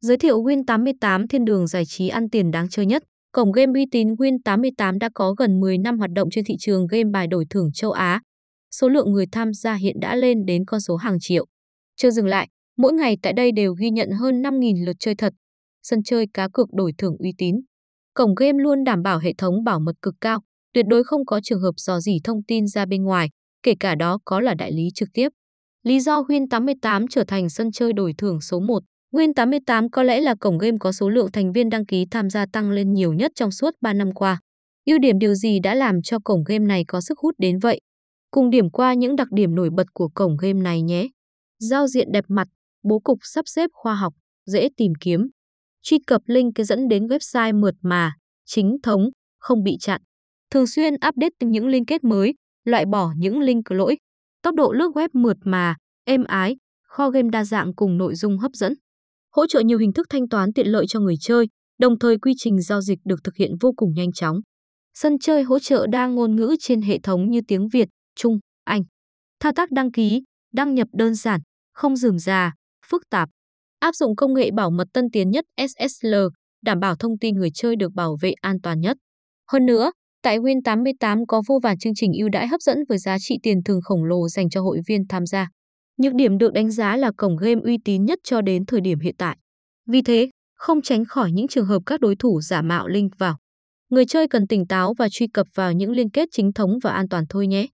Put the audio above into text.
Giới thiệu Win88 thiên đường giải trí ăn tiền đáng chơi nhất. Cổng game uy tín Win88 đã có gần 10 năm hoạt động trên thị trường game bài đổi thưởng châu Á. Số lượng người tham gia hiện đã lên đến con số hàng triệu. Chưa dừng lại, mỗi ngày tại đây đều ghi nhận hơn 5.000 lượt chơi thật. Sân chơi cá cược đổi thưởng uy tín. Cổng game luôn đảm bảo hệ thống bảo mật cực cao, tuyệt đối không có trường hợp dò dỉ thông tin ra bên ngoài, kể cả đó có là đại lý trực tiếp. Lý do Win88 trở thành sân chơi đổi thưởng số 1 Win88 có lẽ là cổng game có số lượng thành viên đăng ký tham gia tăng lên nhiều nhất trong suốt 3 năm qua. Ưu điểm điều gì đã làm cho cổng game này có sức hút đến vậy? Cùng điểm qua những đặc điểm nổi bật của cổng game này nhé. Giao diện đẹp mặt, bố cục sắp xếp khoa học, dễ tìm kiếm. Truy cập link dẫn đến website mượt mà, chính thống, không bị chặn. Thường xuyên update những liên kết mới, loại bỏ những link lỗi. Tốc độ lướt web mượt mà, êm ái, kho game đa dạng cùng nội dung hấp dẫn hỗ trợ nhiều hình thức thanh toán tiện lợi cho người chơi, đồng thời quy trình giao dịch được thực hiện vô cùng nhanh chóng. Sân chơi hỗ trợ đa ngôn ngữ trên hệ thống như tiếng Việt, Trung, Anh. Thao tác đăng ký, đăng nhập đơn giản, không rườm rà, phức tạp. Áp dụng công nghệ bảo mật tân tiến nhất SSL, đảm bảo thông tin người chơi được bảo vệ an toàn nhất. Hơn nữa, tại Win88 có vô vàn chương trình ưu đãi hấp dẫn với giá trị tiền thưởng khổng lồ dành cho hội viên tham gia. Nhược điểm được đánh giá là cổng game uy tín nhất cho đến thời điểm hiện tại. Vì thế, không tránh khỏi những trường hợp các đối thủ giả mạo link vào. Người chơi cần tỉnh táo và truy cập vào những liên kết chính thống và an toàn thôi nhé.